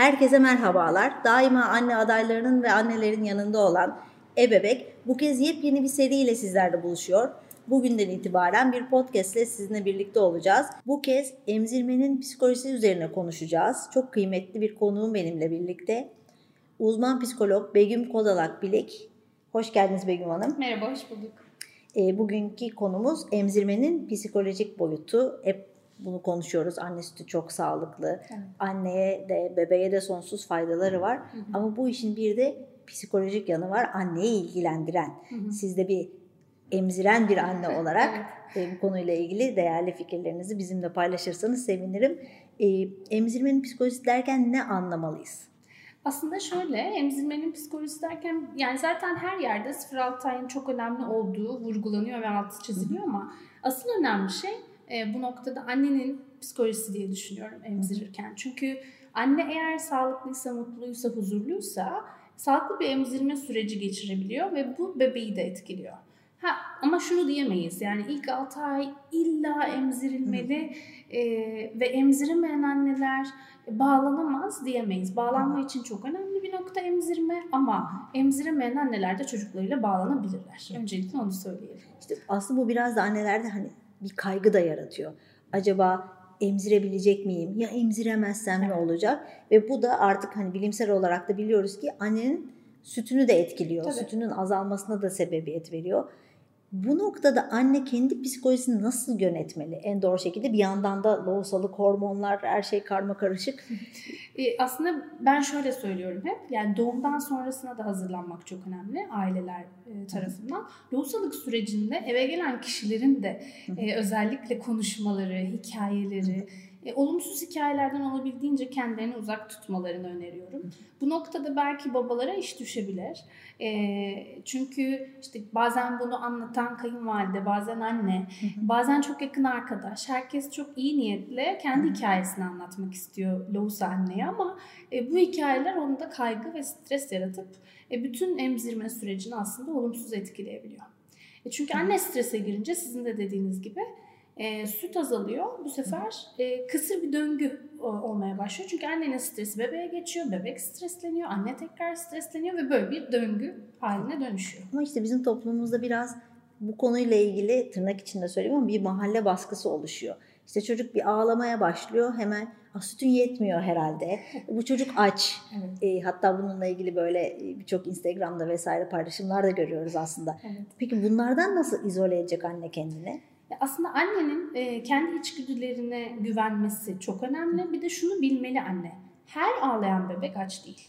Herkese merhabalar. Daima anne adaylarının ve annelerin yanında olan Ebebek bu kez yepyeni bir seriyle sizlerle buluşuyor. Bugünden itibaren bir podcast ile sizinle birlikte olacağız. Bu kez emzirmenin psikolojisi üzerine konuşacağız. Çok kıymetli bir konuğum benimle birlikte. Uzman psikolog Begüm Kozalak Bilik. Hoş geldiniz Begüm Hanım. Merhaba, hoş bulduk. E, bugünkü konumuz emzirmenin psikolojik boyutu. Hep bunu konuşuyoruz. Anne sütü çok sağlıklı. Evet. Anneye de bebeğe de sonsuz faydaları var. Hı hı. Ama bu işin bir de psikolojik yanı var. Anneyi ilgilendiren. Hı hı. Siz de bir emziren bir anne olarak evet. e, bu konuyla ilgili değerli fikirlerinizi bizimle paylaşırsanız sevinirim. E, emzirmenin psikolojisi derken ne anlamalıyız? Aslında şöyle emzirmenin psikolojisi derken yani zaten her yerde 0-6 ayın çok önemli olduğu vurgulanıyor ve altı çiziliyor ama asıl önemli şey e, bu noktada annenin psikolojisi diye düşünüyorum emzirirken. Çünkü anne eğer sağlıklıysa, mutluysa, huzurluysa sağlıklı bir emzirme süreci geçirebiliyor ve bu bebeği de etkiliyor. Ha, ama şunu diyemeyiz yani ilk 6 ay illa emzirilmeli e, ve emziremeyen anneler bağlanamaz diyemeyiz. Bağlanma için çok önemli bir nokta emzirme ama emziremeyen anneler de çocuklarıyla bağlanabilirler. Öncelikle onu söyleyelim. İşte aslında bu biraz da annelerde hani bir kaygı da yaratıyor. Acaba emzirebilecek miyim? Ya emziremezsem ne olacak? Ve bu da artık hani bilimsel olarak da biliyoruz ki annenin sütünü de etkiliyor. Tabii. Sütünün azalmasına da sebebiyet veriyor. Bu noktada anne kendi psikolojisini nasıl yönetmeli en doğru şekilde? Bir yandan da lohusalık, hormonlar, her şey karma karışık. e, aslında ben şöyle söylüyorum hep. Yani doğumdan sonrasına da hazırlanmak çok önemli aileler e, tarafından. Lohusalık sürecinde eve gelen kişilerin de e, özellikle konuşmaları, hikayeleri, e, olumsuz hikayelerden olabildiğince kendilerini uzak tutmalarını öneriyorum. Bu noktada belki babalara iş düşebilir. E, çünkü işte bazen bunu anlatan kayınvalide, bazen anne, bazen çok yakın arkadaş. Herkes çok iyi niyetle kendi hikayesini anlatmak istiyor lohusa anneye ama e, bu hikayeler onda kaygı ve stres yaratıp e, bütün emzirme sürecini aslında olumsuz etkileyebiliyor. E, çünkü anne strese girince sizin de dediğiniz gibi e, süt azalıyor. Bu sefer e, kısır bir döngü olmaya başlıyor. Çünkü annenin stresi bebeğe geçiyor, bebek stresleniyor, anne tekrar stresleniyor ve böyle bir döngü haline dönüşüyor. Ama işte bizim toplumumuzda biraz bu konuyla ilgili tırnak içinde söyleyeyim ama bir mahalle baskısı oluşuyor. İşte çocuk bir ağlamaya başlıyor hemen sütün yetmiyor herhalde. Bu çocuk aç. Evet. E, hatta bununla ilgili böyle birçok Instagram'da vesaire paylaşımlar da görüyoruz aslında. Evet. Peki bunlardan nasıl izole edecek anne kendini? Aslında annenin e, kendi içgüdülerine güvenmesi çok önemli. Bir de şunu bilmeli anne. Her ağlayan bebek aç değil.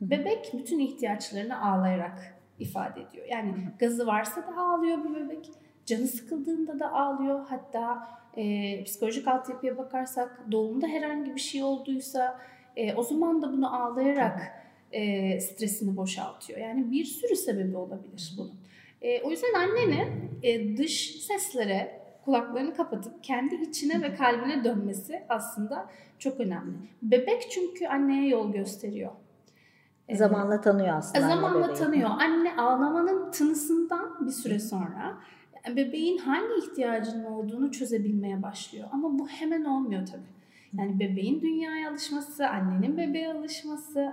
Bebek bütün ihtiyaçlarını ağlayarak ifade ediyor. Yani gazı varsa da ağlıyor bir bebek. Canı sıkıldığında da ağlıyor. Hatta e, psikolojik altyapıya bakarsak doğumda herhangi bir şey olduysa e, o zaman da bunu ağlayarak e, stresini boşaltıyor. Yani bir sürü sebebi olabilir bunun. E, o yüzden annenin e, dış seslere kulaklarını kapatıp kendi içine ve kalbine dönmesi aslında çok önemli. Bebek çünkü anneye yol gösteriyor. E, zamanla tanıyor aslında. Zamanla anne tanıyor. Anne ağlamanın tınısından bir süre sonra bebeğin hangi ihtiyacının olduğunu çözebilmeye başlıyor. Ama bu hemen olmuyor tabii. Yani bebeğin dünyaya alışması, annenin bebeğe alışması,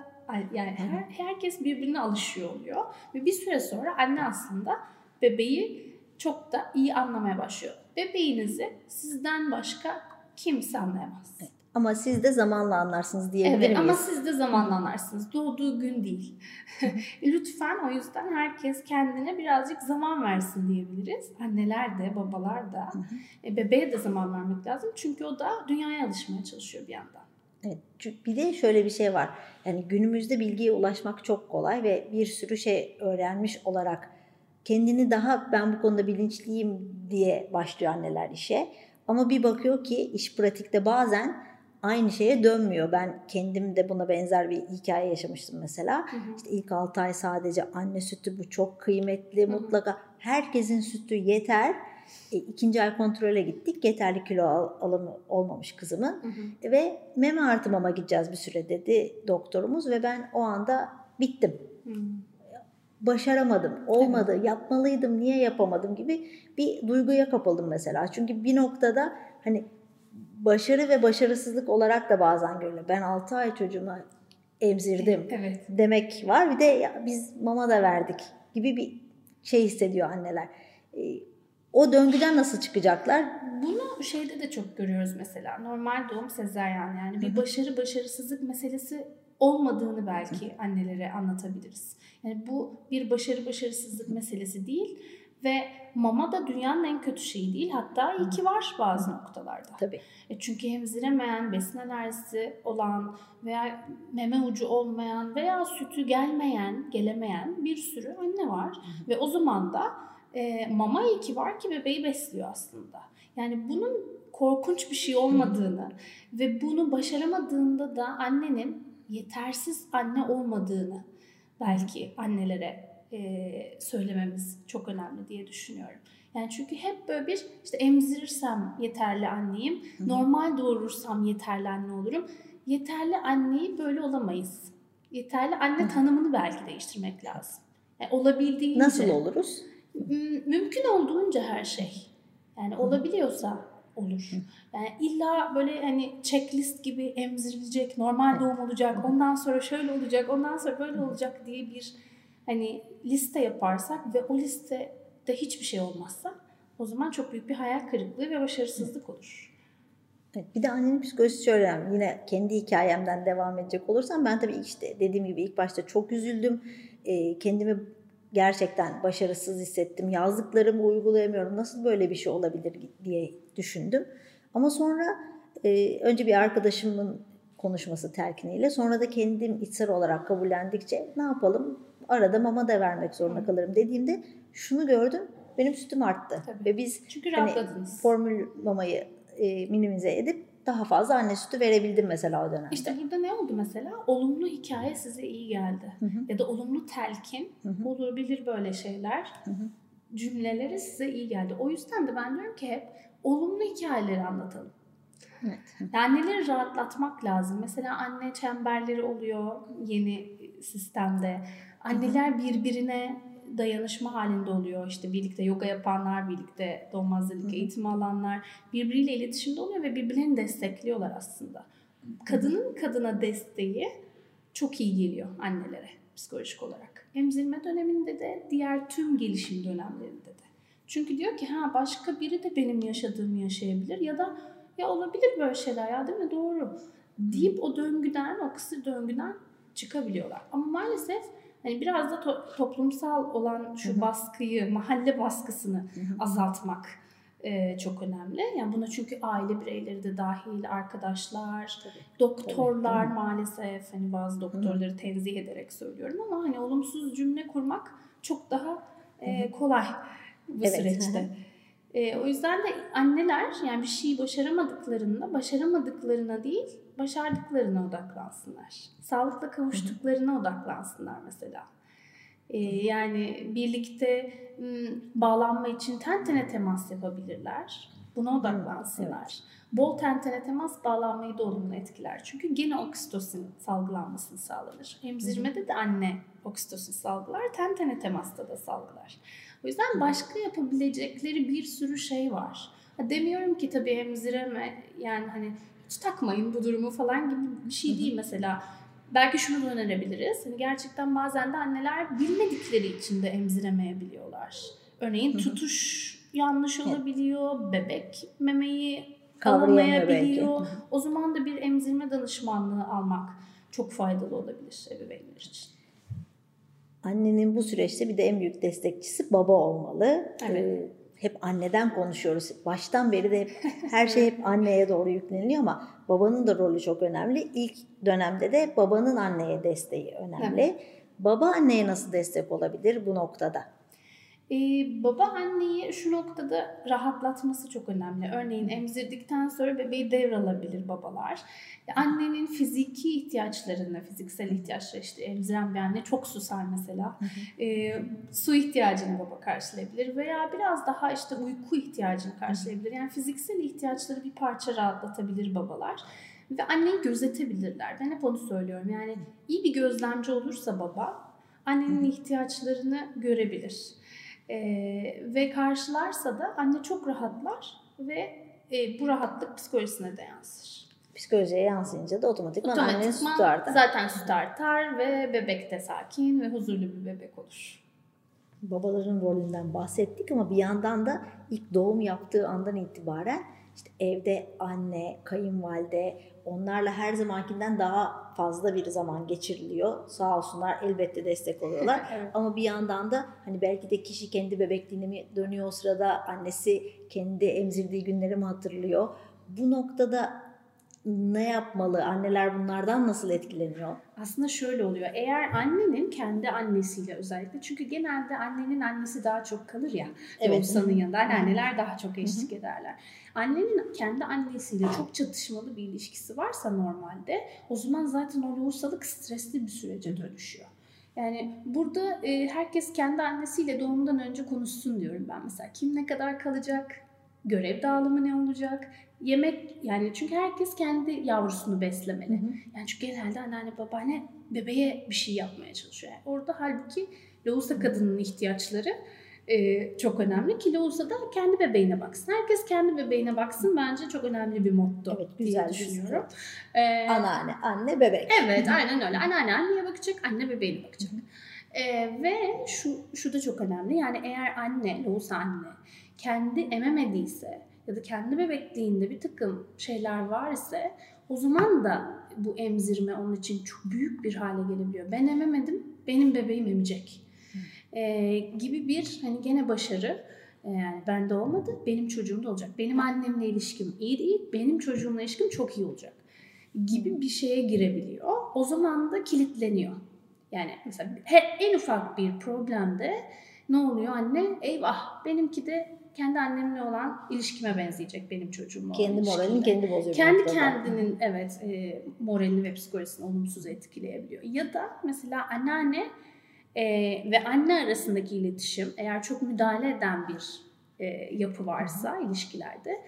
yani her, herkes birbirine alışıyor oluyor. Ve bir süre sonra anne aslında bebeği çok da iyi anlamaya başlıyor. Bebeğinizi sizden başka kimse anlayamaz. Evet. Ama siz de zamanla anlarsınız diyebilir evet, miyiz? Ama siz de zamanla anlarsınız. Doğduğu gün değil. Lütfen o yüzden herkes kendine birazcık zaman versin diyebiliriz. Anneler de, babalar da. E, bebeğe de zaman vermek lazım. Çünkü o da dünyaya alışmaya çalışıyor bir yandan. Evet, bir de şöyle bir şey var. Yani günümüzde bilgiye ulaşmak çok kolay ve bir sürü şey öğrenmiş olarak kendini daha ben bu konuda bilinçliyim diye başlıyor anneler işe. Ama bir bakıyor ki iş pratikte bazen aynı şeye dönmüyor. Ben kendim de buna benzer bir hikaye yaşamıştım mesela. Hı hı. İşte ilk 6 ay sadece anne sütü bu çok kıymetli. Hı hı. Mutlaka herkesin sütü yeter e, ikinci ay kontrole gittik. Yeterli kilo al, alımı olmamış kızımın. Hı hı. Ve meme artımama gideceğiz bir süre dedi doktorumuz ve ben o anda bittim. Hı. Başaramadım, olmadı, evet. yapmalıydım, niye yapamadım gibi bir duyguya kapıldım mesela. Çünkü bir noktada hani başarı ve başarısızlık olarak da bazen görülüyor. Ben 6 ay çocuğuma emzirdim Evet. demek var. Bir de ya biz mama da verdik gibi bir şey hissediyor anneler. O döngüden nasıl çıkacaklar? Bunu şeyde de çok görüyoruz mesela. Normal doğum sezaryen yani bir başarı başarısızlık meselesi olmadığını belki annelere anlatabiliriz. Yani bu bir başarı başarısızlık meselesi değil ve mama da dünyanın en kötü şeyi değil. Hatta iyi ki var bazı noktalarda. Tabii. E çünkü emziremeyen, besin alerjisi olan veya meme ucu olmayan veya sütü gelmeyen, gelemeyen bir sürü anne var. Ve o zaman da e, mama iyi ki var ki bebeği besliyor aslında. Yani bunun korkunç bir şey olmadığını ve bunu başaramadığında da annenin yetersiz anne olmadığını belki annelere e, söylememiz çok önemli diye düşünüyorum. Yani çünkü hep böyle bir işte emzirirsem yeterli anneyim, normal doğurursam yeterli anne olurum. Yeterli anneyi böyle olamayız. Yeterli anne tanımını belki değiştirmek lazım. Yani olabildiğince. Nasıl oluruz? Mümkün olduğunca her şey. Yani olabiliyorsa olur. Yani illa böyle hani checklist gibi emzirilecek, normal doğum olacak, ondan sonra şöyle olacak, ondan sonra böyle olacak diye bir hani liste yaparsak ve o listede hiçbir şey olmazsa o zaman çok büyük bir hayal kırıklığı ve başarısızlık olur. Evet, bir de annenin psikolojisi şöyle önemli. Yine kendi hikayemden devam edecek olursam ben tabii işte dediğim gibi ilk başta çok üzüldüm. E, kendimi gerçekten başarısız hissettim. Yazdıklarımı uygulayamıyorum. Nasıl böyle bir şey olabilir diye düşündüm. Ama sonra e, önce bir arkadaşımın konuşması telkiniyle sonra da kendim içsel olarak kabullendikçe ne yapalım arada mama da vermek zorunda kalırım dediğimde şunu gördüm benim sütüm arttı. Tabii. Ve biz Çünkü hani formül mamayı e, minimize edip daha fazla anne sütü verebildim mesela o dönemde. İşte burada ne oldu mesela? Olumlu hikaye size iyi geldi. Hı hı. Ya da olumlu telkin Hı hı. olabilir böyle şeyler. Hı hı. Cümleleri size iyi geldi. O yüzden de ben diyorum ki hep olumlu hikayeleri anlatalım. Evet. Anneleri rahatlatmak lazım. Mesela anne çemberleri oluyor yeni sistemde. Anneler birbirine dayanışma halinde oluyor. İşte birlikte yoga yapanlar, birlikte doğum hazırlık eğitimi alanlar birbiriyle iletişimde oluyor ve birbirlerini destekliyorlar aslında. Kadının kadına desteği çok iyi geliyor annelere psikolojik olarak. Emzirme döneminde de diğer tüm gelişim dönemlerinde de. Çünkü diyor ki ha başka biri de benim yaşadığımı yaşayabilir ya da ya olabilir böyle şeyler ya değil mi doğru deyip o döngüden o kısır döngüden çıkabiliyorlar. Ama maalesef hani biraz da to- toplumsal olan şu baskıyı, mahalle baskısını azaltmak e, çok önemli. Yani buna çünkü aile bireyleri de dahil, arkadaşlar, doktorlar maalesef. Hani bazı doktorları tenzih ederek söylüyorum ama hani olumsuz cümle kurmak çok daha e, kolay bu Evet. süreçte. E, o yüzden de anneler yani bir şeyi başaramadıklarında başaramadıklarına değil başardıklarına odaklansınlar. Sağlıkla kavuştuklarına odaklansınlar mesela. E, yani birlikte m, bağlanma için ten tene temas yapabilirler. Buna odaklansınlar. Bol ten tene temas bağlanmayı da olumlu etkiler. Çünkü gene oksitosin salgılanmasını sağlanır. Emzirmede de anne oksitosin salgılar, ten tene temasta da salgılar. O yüzden başka yapabilecekleri bir sürü şey var. Ha, demiyorum ki tabii emzireme yani hani hiç takmayın bu durumu falan gibi bir şey değil mesela. Belki şunu da önerebiliriz. Hani gerçekten bazen de anneler bilmedikleri için de emziremeyebiliyorlar. Örneğin tutuş yanlış olabiliyor, bebek memeyi Belki. O zaman da bir emzirme danışmanlığı almak çok faydalı olabilir ebeveynler için. Annenin bu süreçte bir de en büyük destekçisi baba olmalı. Evet. Ee, hep anneden konuşuyoruz. Baştan beri de hep, her şey hep anneye doğru yükleniliyor ama babanın da rolü çok önemli. İlk dönemde de babanın anneye desteği önemli. Baba anneye nasıl destek olabilir bu noktada? Ee, baba anneyi şu noktada rahatlatması çok önemli. Örneğin emzirdikten sonra bebeği devralabilir babalar. Annenin fiziki ihtiyaçlarını, fiziksel ihtiyaçları işte emziren bir anne çok susar mesela. Ee, su ihtiyacını baba karşılayabilir veya biraz daha işte uyku ihtiyacını karşılayabilir. Yani fiziksel ihtiyaçları bir parça rahatlatabilir babalar. Ve anneyi gözetebilirler. Ben hep onu söylüyorum. Yani iyi bir gözlemci olursa baba annenin ihtiyaçlarını görebilir. Ee, ve karşılarsa da anne çok rahatlar ve e, bu rahatlık psikolojisine de yansır. Psikolojiye yansıyınca da otomatikman, annenin sütü Otomatikman artar. zaten süt artar ve bebek de sakin ve huzurlu bir bebek olur. babaların rolünden bahsettik ama bir yandan da ilk doğum yaptığı andan itibaren işte evde anne, kayınvalide onlarla her zamankinden daha fazla bir zaman geçiriliyor. Sağ olsunlar elbette destek oluyorlar. Evet. Ama bir yandan da hani belki de kişi kendi bebekliğine mi dönüyor o sırada annesi kendi emzirdiği günleri mi hatırlıyor? Bu noktada ne yapmalı? Anneler bunlardan nasıl etkileniyor? Aslında şöyle oluyor. Eğer annenin kendi annesiyle özellikle çünkü genelde annenin annesi daha çok kalır ya. Evet. Doğusanın yanında anneanneler daha çok eşlik ederler. Annenin kendi annesiyle çok çatışmalı bir ilişkisi varsa normalde o zaman zaten o lohusalık stresli bir sürece dönüşüyor. Yani burada e, herkes kendi annesiyle doğumdan önce konuşsun diyorum ben mesela. Kim ne kadar kalacak? Görev dağılımı ne olacak? Yemek yani çünkü herkes kendi yavrusunu beslemeli. Yani çünkü genelde anneanne babaanne bebeğe bir şey yapmaya çalışıyor. Yani orada halbuki lohusa kadının ihtiyaçları e, çok önemli ki lohusa da kendi bebeğine baksın. Herkes kendi bebeğine baksın bence çok önemli bir motto Evet, diye güzel bir düşünüyorum. Ee, Anneanne, anne, bebek. Evet aynen öyle. Anneanne anneye bakacak, anne bebeğine bakacak. Ee, ve şu, şu da çok önemli. Yani eğer anne, lohusa anne kendi ememediyse ya da kendi bebekliğinde bir takım şeyler var ise o zaman da bu emzirme onun için çok büyük bir hale gelebiliyor. Ben ememedim, benim bebeğim emecek. Ee, gibi bir hani gene başarı. Yani bende olmadı, benim çocuğumda olacak. Benim annemle ilişkim iyi değil, benim çocuğumla ilişkim çok iyi olacak gibi bir şeye girebiliyor. O zaman da kilitleniyor. Yani mesela en ufak bir problemde ne oluyor anne? Eyvah benimki de kendi annemle olan ilişkime benzeyecek benim çocuğumla olan Kendi moralini kendi bozuyor. Kendi kendinin evet e, moralini ve psikolojisini olumsuz etkileyebiliyor. Ya da mesela anneanne e, ve anne arasındaki iletişim eğer çok müdahale eden bir e, yapı varsa ilişkilerde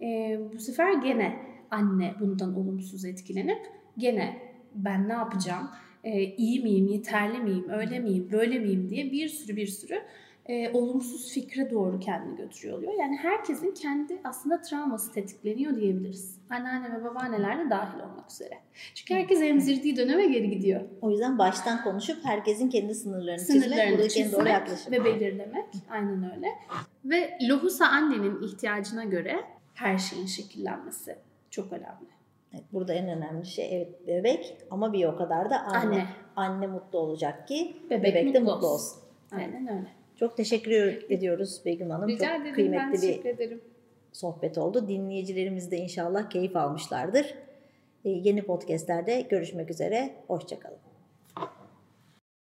e, bu sefer gene anne bundan olumsuz etkilenip gene ben ne yapacağım, e, iyi miyim, yeterli miyim, öyle miyim, böyle miyim diye bir sürü bir sürü e, olumsuz fikre doğru kendini götürüyor oluyor. Yani herkesin kendi aslında travması tetikleniyor diyebiliriz. Anneanne ve babaanneler de dahil olmak üzere. Çünkü herkes emzirdiği döneme geri gidiyor. O yüzden baştan konuşup herkesin kendi sınırlarını, çizmek, Sınırlarını en doğru çizmek yaklaşım. ve belirlemek. Aynen öyle. Ve lohusa annenin ihtiyacına göre her şeyin şekillenmesi çok önemli. Evet, burada en önemli şey evet bebek ama bir o kadar da anne. Anne. Anne, mutlu olacak ki Bebek bebek, de mutlu mutlu olsun. olsun. Aynen öyle. Çok teşekkür ediyoruz Begüm Hanım. Rica Çok ederim. Ben kıymetli bir teşekkür ederim. sohbet oldu. Dinleyicilerimiz de inşallah keyif almışlardır. Ee, Yeni podcastlerde görüşmek üzere. Hoşçakalın.